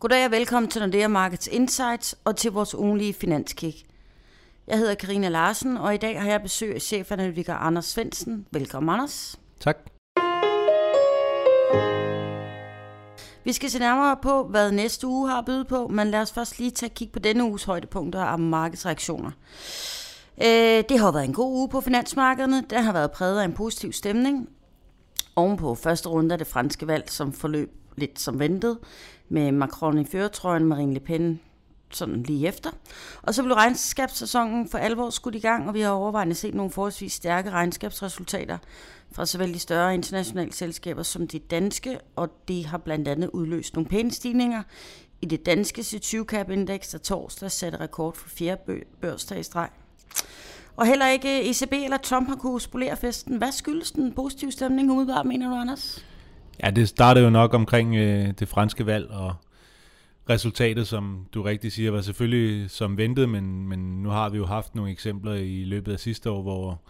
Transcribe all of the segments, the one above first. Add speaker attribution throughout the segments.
Speaker 1: Goddag og velkommen til Nordea Markets Insights og til vores ugenlige finanskick. Jeg hedder Karina Larsen, og i dag har jeg besøg af chefanalytiker Anders Svendsen. Velkommen, Anders.
Speaker 2: Tak.
Speaker 1: Vi skal se nærmere på, hvad næste uge har at byde på, men lad os først lige tage kig på denne uges højdepunkter og markedsreaktioner. Øh, det har været en god uge på finansmarkederne. Den har været præget af en positiv stemning. Ovenpå første runde af det franske valg, som forløb lidt som ventet, med Macron i føretrøjen, Marine Le Pen sådan lige efter. Og så blev regnskabssæsonen for alvor skudt i gang, og vi har overvejende set nogle forholdsvis stærke regnskabsresultater fra såvel de større internationale selskaber som de danske, og det har blandt andet udløst nogle pæne stigninger i det danske C20-cap-indeks, der torsdag satte rekord for fjerde børsdag i streg. Og heller ikke ECB eller Trump har kunne spolere festen. Hvad skyldes den positive stemning umiddelbart, mener du, Anders?
Speaker 2: Ja, det startede jo nok omkring øh, det franske valg, og resultatet, som du rigtig siger, var selvfølgelig som ventet, men, men nu har vi jo haft nogle eksempler i løbet af sidste år, hvor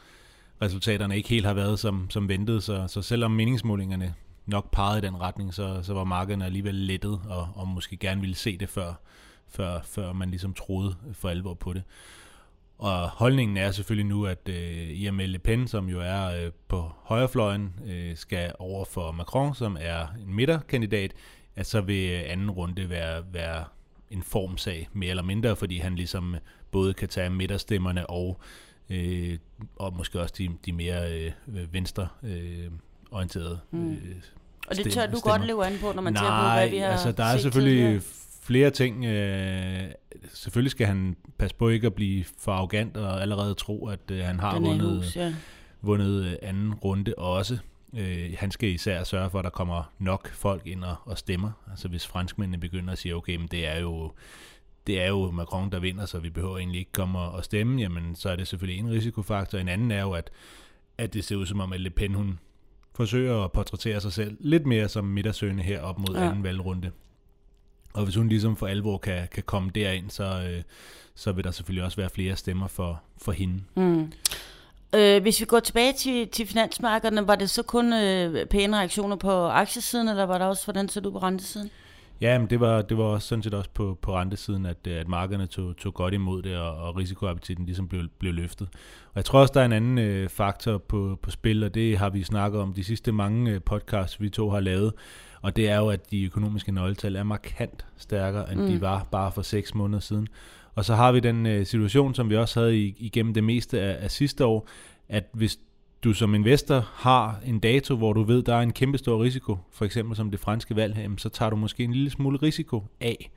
Speaker 2: resultaterne ikke helt har været som, som ventet, så, så selvom meningsmålingerne nok pegede i den retning, så, så var markederne alligevel lettet, og, og måske gerne ville se det før, før, før man ligesom troede for alvor på det. Og holdningen er selvfølgelig nu, at øh, IML Le Pen, som jo er øh, på højrefløjen, øh, skal over for Macron, som er en midterkandidat, at så vil anden runde være, være en formsag, mere eller mindre, fordi han ligesom både kan tage midterstemmerne og, øh, og måske også de, de mere øh, venstre øh, orienterede mm. øh,
Speaker 1: Og det tør du stemmer. godt leve an på, når man
Speaker 2: Nej,
Speaker 1: tænker på, hvad vi har
Speaker 2: altså der er selvfølgelig. Flere ting. Øh, selvfølgelig skal han passe på ikke at blive for arrogant og allerede tro, at øh, han har Den vundet, hus, ja. vundet øh, anden runde også. Øh, han skal især sørge for, at der kommer nok folk ind og, og stemmer. Altså hvis franskmændene begynder at sige, okay, men det er jo det er jo Macron, der vinder, så vi behøver egentlig ikke komme og stemme, jamen så er det selvfølgelig en risikofaktor. En anden er jo, at, at det ser ud som om, at Le Pen, hun forsøger at portrættere sig selv lidt mere som midtersøgende her op mod ja. anden valgrunde. Og hvis hun ligesom for alvor kan, kan komme derind, så, øh, så vil der selvfølgelig også være flere stemmer for, for hende.
Speaker 1: Mm. Øh, hvis vi går tilbage til, til finansmarkederne, var det så kun øh, pæne reaktioner på aktiesiden, eller var der også, hvordan ser du på rentesiden?
Speaker 2: Ja, men det var, det var også sådan set også på, på rentesiden, at, at markederne tog, tog godt imod det, og, og risikoappetitten ligesom blev, blev løftet. Og jeg tror også, der er en anden øh, faktor på, på spil, og det har vi snakket om de sidste mange øh, podcasts, vi to har lavet, og det er jo, at de økonomiske nøgletal er markant stærkere, end mm. de var bare for seks måneder siden. Og så har vi den øh, situation, som vi også havde igennem det meste af, af sidste år, at hvis du som investor har en dato, hvor du ved, der er en kæmpe stor risiko, for eksempel som det franske valg her, så tager du måske en lille smule risiko af,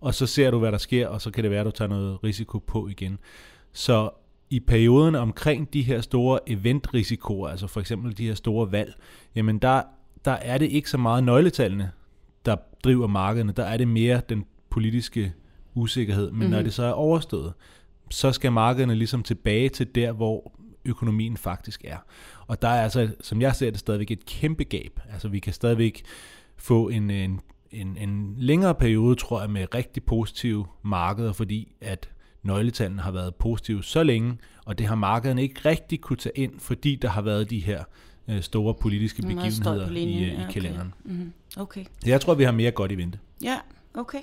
Speaker 2: og så ser du, hvad der sker, og så kan det være, at du tager noget risiko på igen. Så i perioden omkring de her store eventrisikoer, altså for eksempel de her store valg, jamen der, der er det ikke så meget nøgletallene, der driver markederne, der er det mere den politiske usikkerhed. Men mm-hmm. når mhm. det så er overstået, så skal markederne ligesom tilbage til der, hvor økonomien faktisk er. Og der er altså, som jeg ser det, stadigvæk et kæmpe gab. Altså vi kan stadigvæk få en, en, en, en længere periode, tror jeg, med rigtig positive markeder, fordi at nøgletallene har været positive så længe, og det har markederne ikke rigtig kunne tage ind, fordi der har været de her øh, store politiske begivenheder i, øh, i okay. kalenderen. Mm-hmm.
Speaker 1: Okay.
Speaker 2: Jeg tror, vi har mere godt i vente.
Speaker 1: Ja, okay.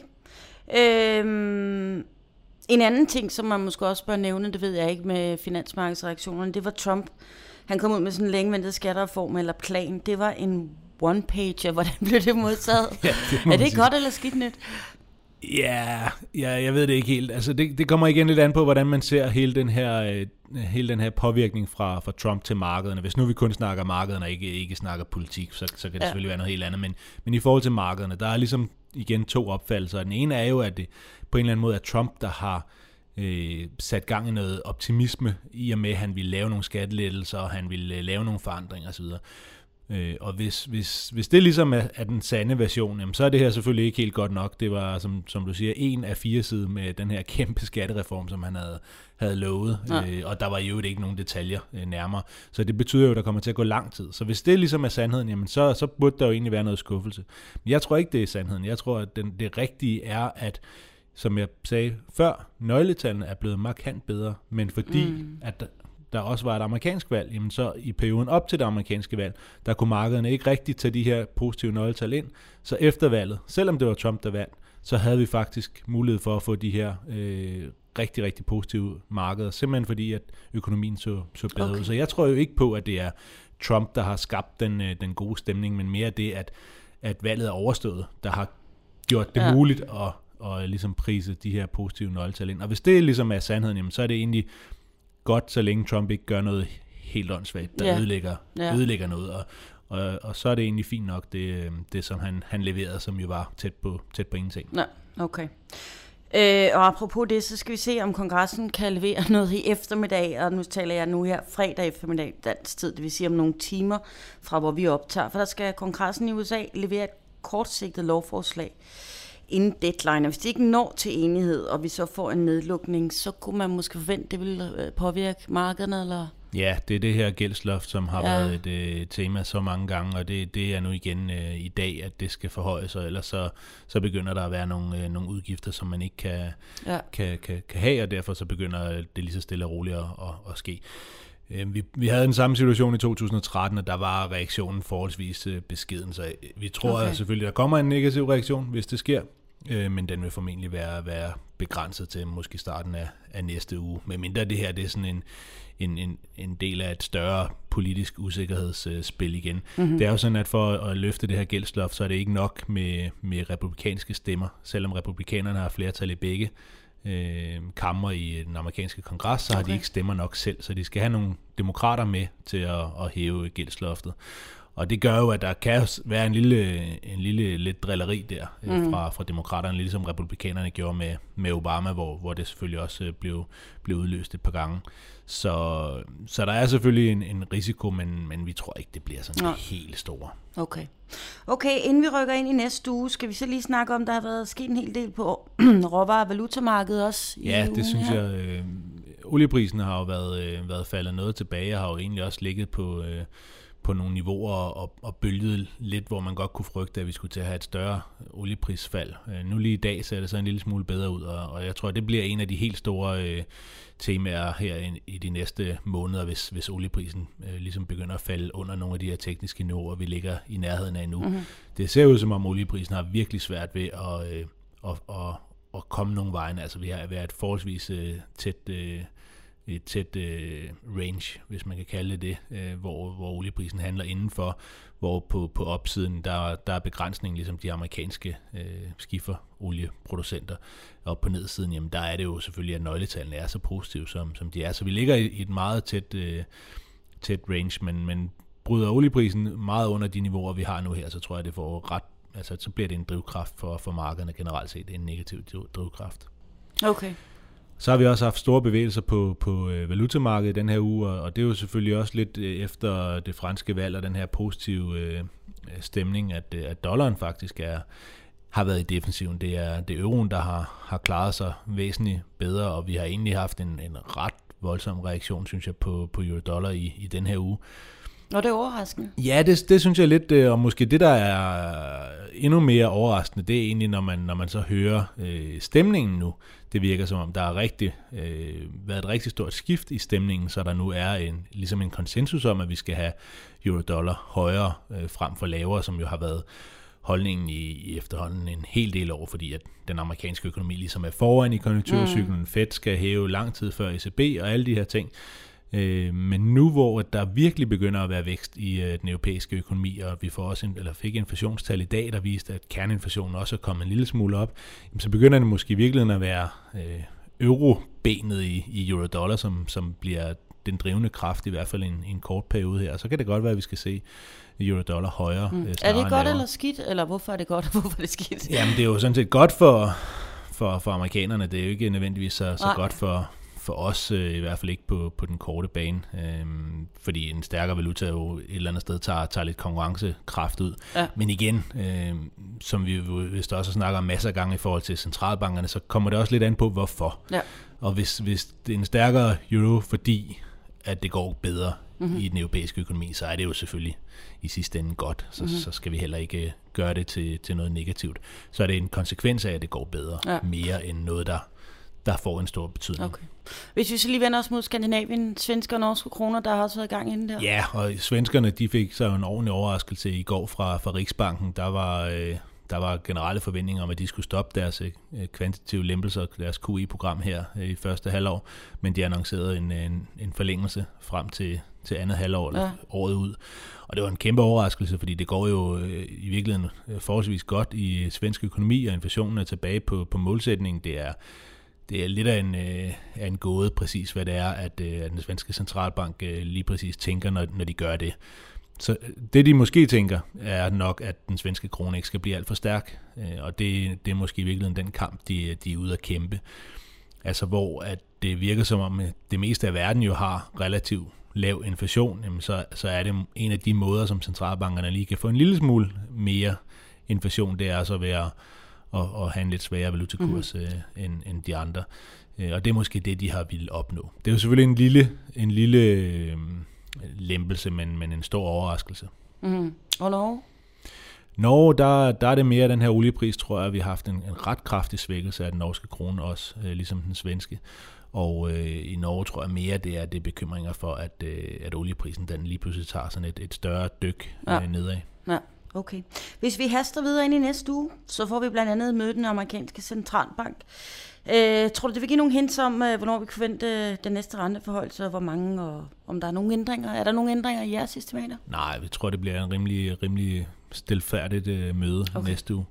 Speaker 1: Øhm, en anden ting, som man måske også bør nævne, det ved jeg ikke med finansmarkedsreaktionerne, det var Trump. Han kom ud med sådan en længeventet skattereform eller plan. Det var en one-pager. Hvordan blev det modtaget? ja, det er det godt eller skidt nyt?
Speaker 2: Ja, ja, jeg ved det ikke helt. Altså, det, det kommer igen lidt an på, hvordan man ser hele den her, øh, hele den her påvirkning fra, fra Trump til markederne. Hvis nu vi kun snakker markederne og ikke, ikke snakker politik, så, så kan det ja. selvfølgelig være noget helt andet. Men, men i forhold til markederne, der er ligesom igen to opfattelser. Den ene er jo, at det på en eller anden måde er Trump, der har øh, sat gang i noget optimisme, i og med, at han ville lave nogle skattelettelser, og han ville øh, lave nogle forandringer osv. Øh, og hvis, hvis, hvis det ligesom er, er den sande version, jamen, så er det her selvfølgelig ikke helt godt nok. Det var, som, som du siger, en af fire sider med den her kæmpe skattereform, som han havde, havde lovet. Ja. Øh, og der var jo ikke nogen detaljer øh, nærmere. Så det betyder jo, at der kommer til at gå lang tid. Så hvis det ligesom er sandheden, jamen, så, så burde der jo egentlig være noget skuffelse. Men jeg tror ikke, det er sandheden. Jeg tror, at den, det rigtige er, at som jeg sagde før, nøgletallene er blevet markant bedre, men fordi mm. at der også var et amerikansk valg, jamen så i perioden op til det amerikanske valg, der kunne markederne ikke rigtig tage de her positive nøgletal ind. Så efter valget, selvom det var Trump, der vandt, så havde vi faktisk mulighed for at få de her øh, rigtig, rigtig positive markeder, simpelthen fordi, at økonomien så, så bedre okay. ud. Så jeg tror jo ikke på, at det er Trump, der har skabt den, øh, den gode stemning, men mere det, at, at valget er overstået, der har gjort det ja. muligt at, at ligesom prise de her positive nøgletal ind. Og hvis det ligesom er sandheden, jamen, så er det egentlig godt, så længe Trump ikke gør noget helt åndssvagt, der ja. ødelægger, ja. ødelægger noget. Og, og, og så er det egentlig fint nok, det, det som han, han leverede, som jo var tæt på, tæt på ingenting.
Speaker 1: Ja, okay. Øh, og apropos det, så skal vi se, om kongressen kan levere noget i eftermiddag, og nu taler jeg nu her fredag eftermiddag dansk tid, det vil sige om nogle timer fra, hvor vi optager, for der skal kongressen i USA levere et kortsigtet lovforslag inden deadline. Og hvis de ikke når til enighed, og vi så får en nedlukning, så kunne man måske forvente, at det vil øh, påvirke markederne, eller...
Speaker 2: Ja, det er det her gældsloft, som har ja. været et øh, tema så mange gange, og det, det er nu igen øh, i dag, at det skal forhøjes, og ellers så, så begynder der at være nogle, øh, nogle udgifter, som man ikke kan, ja. kan, kan, kan have, og derfor så begynder det lige så stille og roligt at, at, at ske. Øh, vi, vi havde den samme situation i 2013, og der var reaktionen forholdsvis øh, beskeden, så vi tror okay. at selvfølgelig, der kommer en negativ reaktion, hvis det sker øh, men den vil formentlig være, være begrænset til måske starten af, af næste uge. Medmindre det her det er sådan en, en, en, en del af et større politisk usikkerhedsspil igen. Mm-hmm. Det er jo sådan, at for at løfte det her gældsloft, så er det ikke nok med, med republikanske stemmer, selvom republikanerne har flertal i begge øh, kammer i den amerikanske kongres, så har okay. de ikke stemmer nok selv, så de skal have nogle demokrater med til at, at hæve gældsloftet. Og det gør jo, at der kan være en lille, en lille lidt drilleri der mm. fra, fra demokraterne, ligesom republikanerne gjorde med, med Obama, hvor, hvor det selvfølgelig også øh, blev, blev udløst et par gange. Så, så der er selvfølgelig en, en risiko, men, men vi tror ikke, det bliver sådan Nå. helt store.
Speaker 1: Okay. Okay, inden vi rykker ind i næste uge, skal vi så lige snakke om, der har været sket en hel del på råvarer- og valutamarkedet også.
Speaker 2: Ja, det synes her. jeg. Øh, olieprisen har jo været, øh, været faldet noget tilbage, og har jo egentlig også ligget på... Øh, på nogle niveauer og, og bølgede lidt, hvor man godt kunne frygte, at vi skulle til at have et større olieprisfald. Øh, nu lige i dag ser det så en lille smule bedre ud, og, og jeg tror, det bliver en af de helt store øh, temaer her i, i de næste måneder, hvis, hvis olieprisen øh, ligesom begynder at falde under nogle af de her tekniske niveauer, vi ligger i nærheden af nu. Mm-hmm. Det ser ud som om olieprisen har virkelig svært ved at, øh, at, at, at komme nogle vejen. Altså vi har været et forholdsvis øh, tæt... Øh, et tæt øh, range, hvis man kan kalde det det, øh, hvor, hvor olieprisen handler indenfor, hvor på, på opsiden, der, der er begrænsning, ligesom de amerikanske øh, skiferolieproducenter, og på nedsiden, jamen der er det jo selvfølgelig, at nøgletallene er så positive, som, som de er. Så vi ligger i, i et meget tæt, øh, tæt range, men, men bryder olieprisen meget under de niveauer, vi har nu her, så tror jeg, det får ret, altså så bliver det en drivkraft for, for markederne generelt set, en negativ drivkraft.
Speaker 1: Okay.
Speaker 2: Så har vi også haft store bevægelser på, på øh, valutamarkedet den her uge, og det er jo selvfølgelig også lidt øh, efter det franske valg og den her positive øh, stemning, at, øh, at dollaren faktisk er, har været i defensiven. Det er det euroen, der har, har klaret sig væsentligt bedre, og vi har egentlig haft en, en ret voldsom reaktion, synes jeg, på, på euro-dollar i, i den her uge.
Speaker 1: Og det er overraskende.
Speaker 2: Ja, det, det synes jeg lidt, øh, og måske det, der er endnu mere overraskende, det er egentlig, når man, når man så hører øh, stemningen nu. Det virker som om, der har rigtig, øh, været et rigtig stort skift i stemningen, så der nu er en, ligesom en konsensus om, at vi skal have euro-dollar højere øh, frem for lavere, som jo har været holdningen i, i efterhånden en hel del år, fordi at den amerikanske økonomi ligesom er foran i konjunkturcyklen. Mm. Fed skal hæve lang tid før ECB og alle de her ting. Øh, men nu hvor der virkelig begynder at være vækst i øh, den europæiske økonomi, og vi får også en, eller fik inflationstal i dag, der viste, at kerneinflationen også er kommet en lille smule op, så begynder det måske i virkeligheden at være øh, eurobenet i, i euro-dollar, som, som bliver den drivende kraft, i hvert fald i en, en kort periode her. Så kan det godt være, at vi skal se euro-dollar højere. Mm.
Speaker 1: Øh, er det godt eller skidt, eller hvorfor er det godt, og hvorfor er det skidt?
Speaker 2: Jamen, det er jo sådan set godt for, for, for amerikanerne. Det er jo ikke nødvendigvis så, så godt for, for os øh, i hvert fald ikke på, på den korte bane, øh, fordi en stærkere valuta jo et eller andet sted tager, tager lidt konkurrencekraft ud. Ja. Men igen, øh, som vi vist også snakker om masser af gange i forhold til centralbankerne, så kommer det også lidt an på, hvorfor. Ja. Og hvis, hvis det er en stærkere euro, fordi at det går bedre mm-hmm. i den europæiske økonomi, så er det jo selvfølgelig i sidste ende godt. Så, mm-hmm. så skal vi heller ikke øh, gøre det til, til noget negativt. Så er det en konsekvens af, at det går bedre, ja. mere end noget, der der får en stor betydning.
Speaker 1: Okay. Hvis vi så lige vender os mod Skandinavien, svenske og norske kroner, der har også været i gang inden der.
Speaker 2: Ja, og svenskerne de fik så en ordentlig overraskelse i går fra, fra Riksbanken. Der var, øh, der var generelle forventninger om, at de skulle stoppe deres øh, kvantitative lempelser, deres QE-program her øh, i første halvår, men de annoncerede en, en, en forlængelse frem til, til andet halvår, ja. året ud. Og det var en kæmpe overraskelse, fordi det går jo øh, i virkeligheden øh, forholdsvis godt i svensk økonomi, og inflationen er tilbage på, på målsætningen. Det er det er lidt af en, øh, af en gåde præcis, hvad det er, at, øh, at den svenske centralbank øh, lige præcis tænker, når, når de gør det. Så øh, det de måske tænker, er nok, at den svenske krone ikke skal blive alt for stærk, øh, og det, det er måske i virkeligheden den kamp, de, de er ude at kæmpe. Altså hvor at det virker som om, at det meste af verden jo har relativt lav inflation, jamen så, så er det en af de måder, som centralbankerne lige kan få en lille smule mere inflation, det er altså ved at og, og have en lidt svagere valutakurs mm-hmm. øh, end, end de andre. Øh, og det er måske det, de har ville opnå. Det er jo selvfølgelig en lille, en lille øh, lempelse, men, men en stor overraskelse.
Speaker 1: Mm. Og Norge?
Speaker 2: Norge, der, der er det mere den her oliepris, tror jeg, vi har haft en, en ret kraftig svækkelse af den norske krone også, øh, ligesom den svenske. Og øh, i Norge tror jeg mere, det er det bekymringer for, at, øh, at olieprisen den lige pludselig tager sådan et, et større dyk ja. øh, nedad.
Speaker 1: Ja. Okay. Hvis vi haster videre ind i næste uge, så får vi blandt andet møde den amerikanske centralbank. Øh, tror du, det vil give nogle hints om, øh, hvornår vi kan forvente den næste renteforhold, så hvor mange, og om der er nogle ændringer? Er der nogle ændringer i jeres estimater?
Speaker 2: Nej, vi tror, det bliver en rimelig, rimelig stilfærdigt øh, møde okay. næste uge.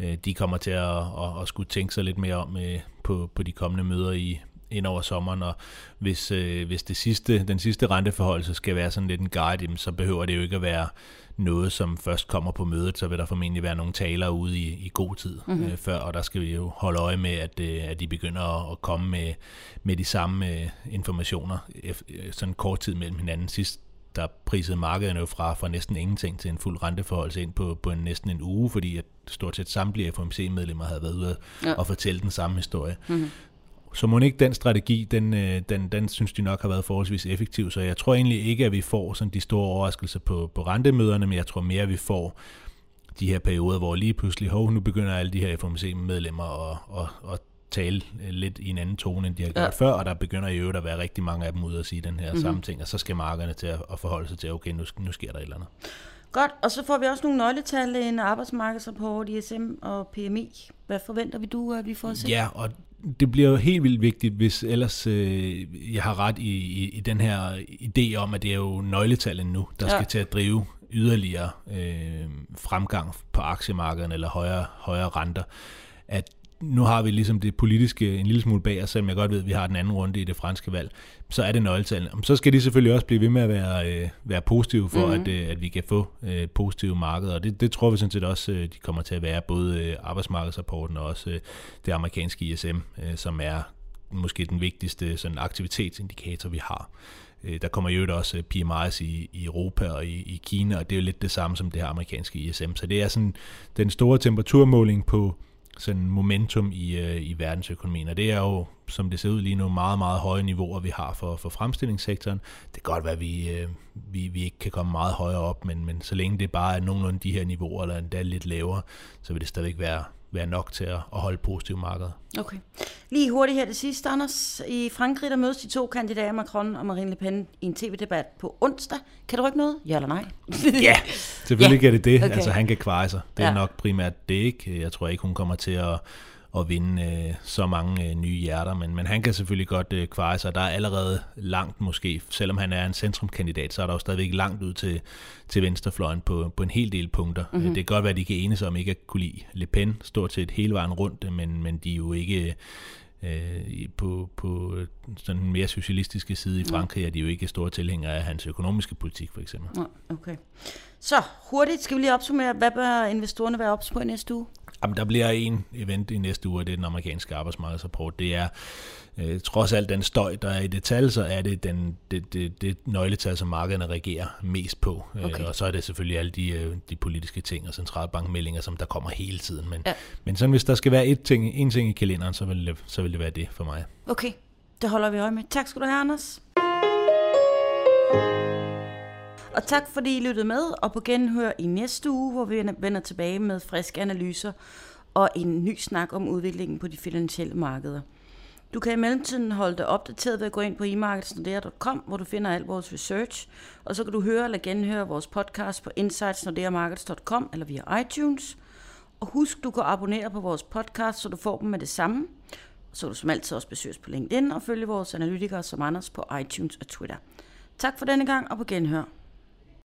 Speaker 2: Øh, de kommer til at, at, at skulle tænke sig lidt mere om øh, på, på de kommende møder i, ind over sommeren, og hvis, øh, hvis det sidste, den sidste renteforhold så skal være sådan lidt en guide, så behøver det jo ikke at være noget, som først kommer på mødet, så vil der formentlig være nogle taler ude i, i god tid mm-hmm. øh, før, og der skal vi jo holde øje med, at, øh, at de begynder at, at komme med, med de samme øh, informationer øh, sådan kort tid mellem hinanden. Sidst der prisede markederne jo fra, fra næsten ingenting til en fuld renteforhold ind på, på en, næsten en uge, fordi at stort set samtlige FOMC-medlemmer havde været ude ja. og fortælle den samme historie. Mm-hmm. Så må ikke den strategi, den, øh, den, den synes de nok har været forholdsvis effektiv, så jeg tror egentlig ikke, at vi får sådan de store overraskelser på, på rentemøderne, men jeg tror mere, at vi får de her perioder, hvor lige pludselig, hov, nu begynder alle de her FOMC-medlemmer at, at, at tale lidt i en anden tone, end de har gjort ja. før, og der begynder i øvrigt at være rigtig mange af dem ude at sige den her mm-hmm. samme ting, og så skal markederne til at, at forholde sig til, okay, nu, nu sker der et eller andet.
Speaker 1: Godt, og så får vi også nogle nøgletal, en arbejdsmarkedsrapport, ISM og PMI. Hvad forventer vi du, at vi får se?
Speaker 2: Ja, og det bliver jo helt vildt vigtigt, hvis ellers øh, jeg har ret i, i, i den her idé om, at det er jo nøgletallet nu, der ja. skal til at drive yderligere øh, fremgang på aktiemarkederne eller højere, højere renter. At nu har vi ligesom det politiske en lille smule bag os, selvom jeg godt ved, at vi har den anden runde i det franske valg, så er det nøgletallene. Så skal de selvfølgelig også blive ved med at være, øh, være positive for, mm-hmm. at, øh, at vi kan få øh, positive markeder, og det, det tror vi sådan set også, øh, de kommer til at være, både øh, arbejdsmarkedsrapporten og også øh, det amerikanske ISM, øh, som er måske den vigtigste sådan, aktivitetsindikator, vi har. Øh, der kommer jo også PMI's i, i Europa og i, i Kina, og det er jo lidt det samme som det her amerikanske ISM. Så det er sådan den store temperaturmåling på sådan momentum i, øh, i verdensøkonomien. Og det er jo, som det ser ud lige nu, meget, meget høje niveauer, vi har for, for fremstillingssektoren. Det kan godt være, at vi, øh, vi, vi ikke kan komme meget højere op, men, men så længe det bare er nogenlunde de her niveauer, eller endda lidt lavere, så vil det stadigvæk være, være nok til at, at holde positive markeder.
Speaker 1: Okay. Lige hurtigt her det sidste, Anders. I Frankrig der mødes de to kandidater, Macron og Marine Le Pen, i en tv-debat på onsdag. Kan du ikke noget? Ja eller nej?
Speaker 2: ja, selvfølgelig ja. er det det. Okay. Altså han kan kvare sig. Det er ja. nok primært det ikke. Jeg tror ikke, hun kommer til at at vinde øh, så mange øh, nye hjerter, men, men han kan selvfølgelig godt øh, kvare sig. Der er allerede langt måske, selvom han er en centrumkandidat, så er der jo stadigvæk langt ud til, til venstrefløjen på, på en hel del punkter. Mm-hmm. Det kan godt være, at de kan enes om ikke at kunne lide Le Pen stort set hele vejen rundt, men, men de er jo ikke øh, på, på sådan den mere socialistiske side i Frankrig, er de jo ikke store tilhængere af hans økonomiske politik, for eksempel.
Speaker 1: Okay. Så hurtigt skal vi lige opsummere, hvad bør investorerne være ops på i næste uge?
Speaker 2: Jamen, der bliver en event i næste uge, det er den amerikanske arbejdsmarkedsrapport. Det er øh, trods alt den støj, der er i det tal, så er det den, det, det, det nøgletal, som markederne reagerer mest på. Øh, okay. Øh, og så er det selvfølgelig alle de, øh, de politiske ting og centralbankmeldinger, som der kommer hele tiden. Men, ja. men sådan, hvis der skal være et ting, en ting i kalenderen, så vil, det, så vil det være det for mig.
Speaker 1: Okay, det holder vi øje med. Tak skal du have, Anders. Og tak fordi I lyttede med, og på genhør i næste uge, hvor vi vender tilbage med friske analyser og en ny snak om udviklingen på de finansielle markeder. Du kan i mellemtiden holde dig opdateret ved at gå ind på emarketsnordea.com, hvor du finder al vores research, og så kan du høre eller genhøre vores podcast på insightsnordeamarkets.com eller via iTunes. Og husk, du kan abonnere på vores podcast, så du får dem med det samme. Så du som altid også besøges på LinkedIn og følge vores analytikere som Anders på iTunes og Twitter. Tak for denne gang og på genhør.